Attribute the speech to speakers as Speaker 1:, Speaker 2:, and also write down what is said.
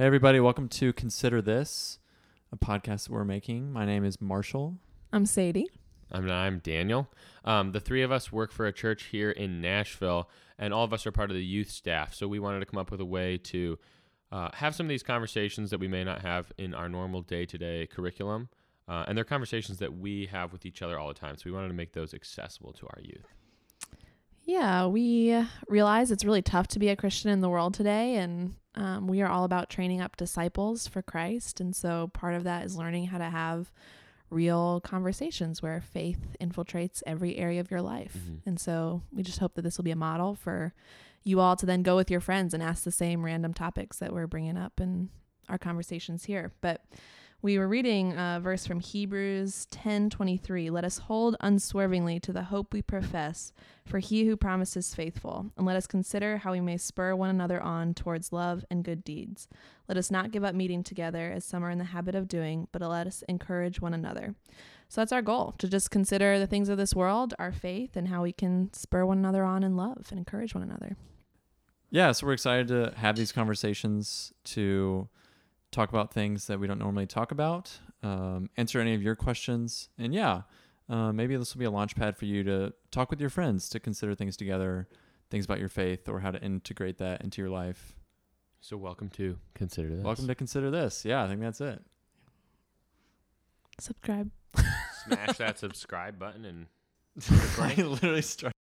Speaker 1: Hey, everybody, welcome to Consider This, a podcast that we're making. My name is Marshall.
Speaker 2: I'm Sadie.
Speaker 3: I'm, I'm Daniel. Um, the three of us work for a church here in Nashville, and all of us are part of the youth staff. So we wanted to come up with a way to uh, have some of these conversations that we may not have in our normal day to day curriculum. Uh, and they're conversations that we have with each other all the time. So we wanted to make those accessible to our youth.
Speaker 2: Yeah, we realize it's really tough to be a Christian in the world today, and um, we are all about training up disciples for Christ. And so part of that is learning how to have real conversations where faith infiltrates every area of your life.
Speaker 3: Mhm.
Speaker 2: And so we just hope that this will be a model for you all to then go with your friends and ask the same random topics that we're bringing up in our conversations here. But we were reading a verse from Hebrews 10:23, "Let us hold unswervingly to the hope we profess, for he who promises is faithful, and let us consider how we may spur one another on towards love and good deeds. Let us not give up meeting together as some are in the habit of doing, but let us encourage one another." So that's our goal, to just consider the things of this world, our faith, and how we can spur one another on in love and encourage one another.
Speaker 1: Yeah, so we're excited to have these conversations to talk about things that we don't normally talk about, um, answer any of your questions, and yeah, uh, maybe this will be a launch pad for you to talk with your friends to consider things together, things about your faith, or how to integrate that into your life.
Speaker 3: So welcome to Consider This.
Speaker 1: Welcome to consider this. Yeah, I think that's it.
Speaker 2: Subscribe.
Speaker 3: Smash that subscribe button and
Speaker 1: I literally started.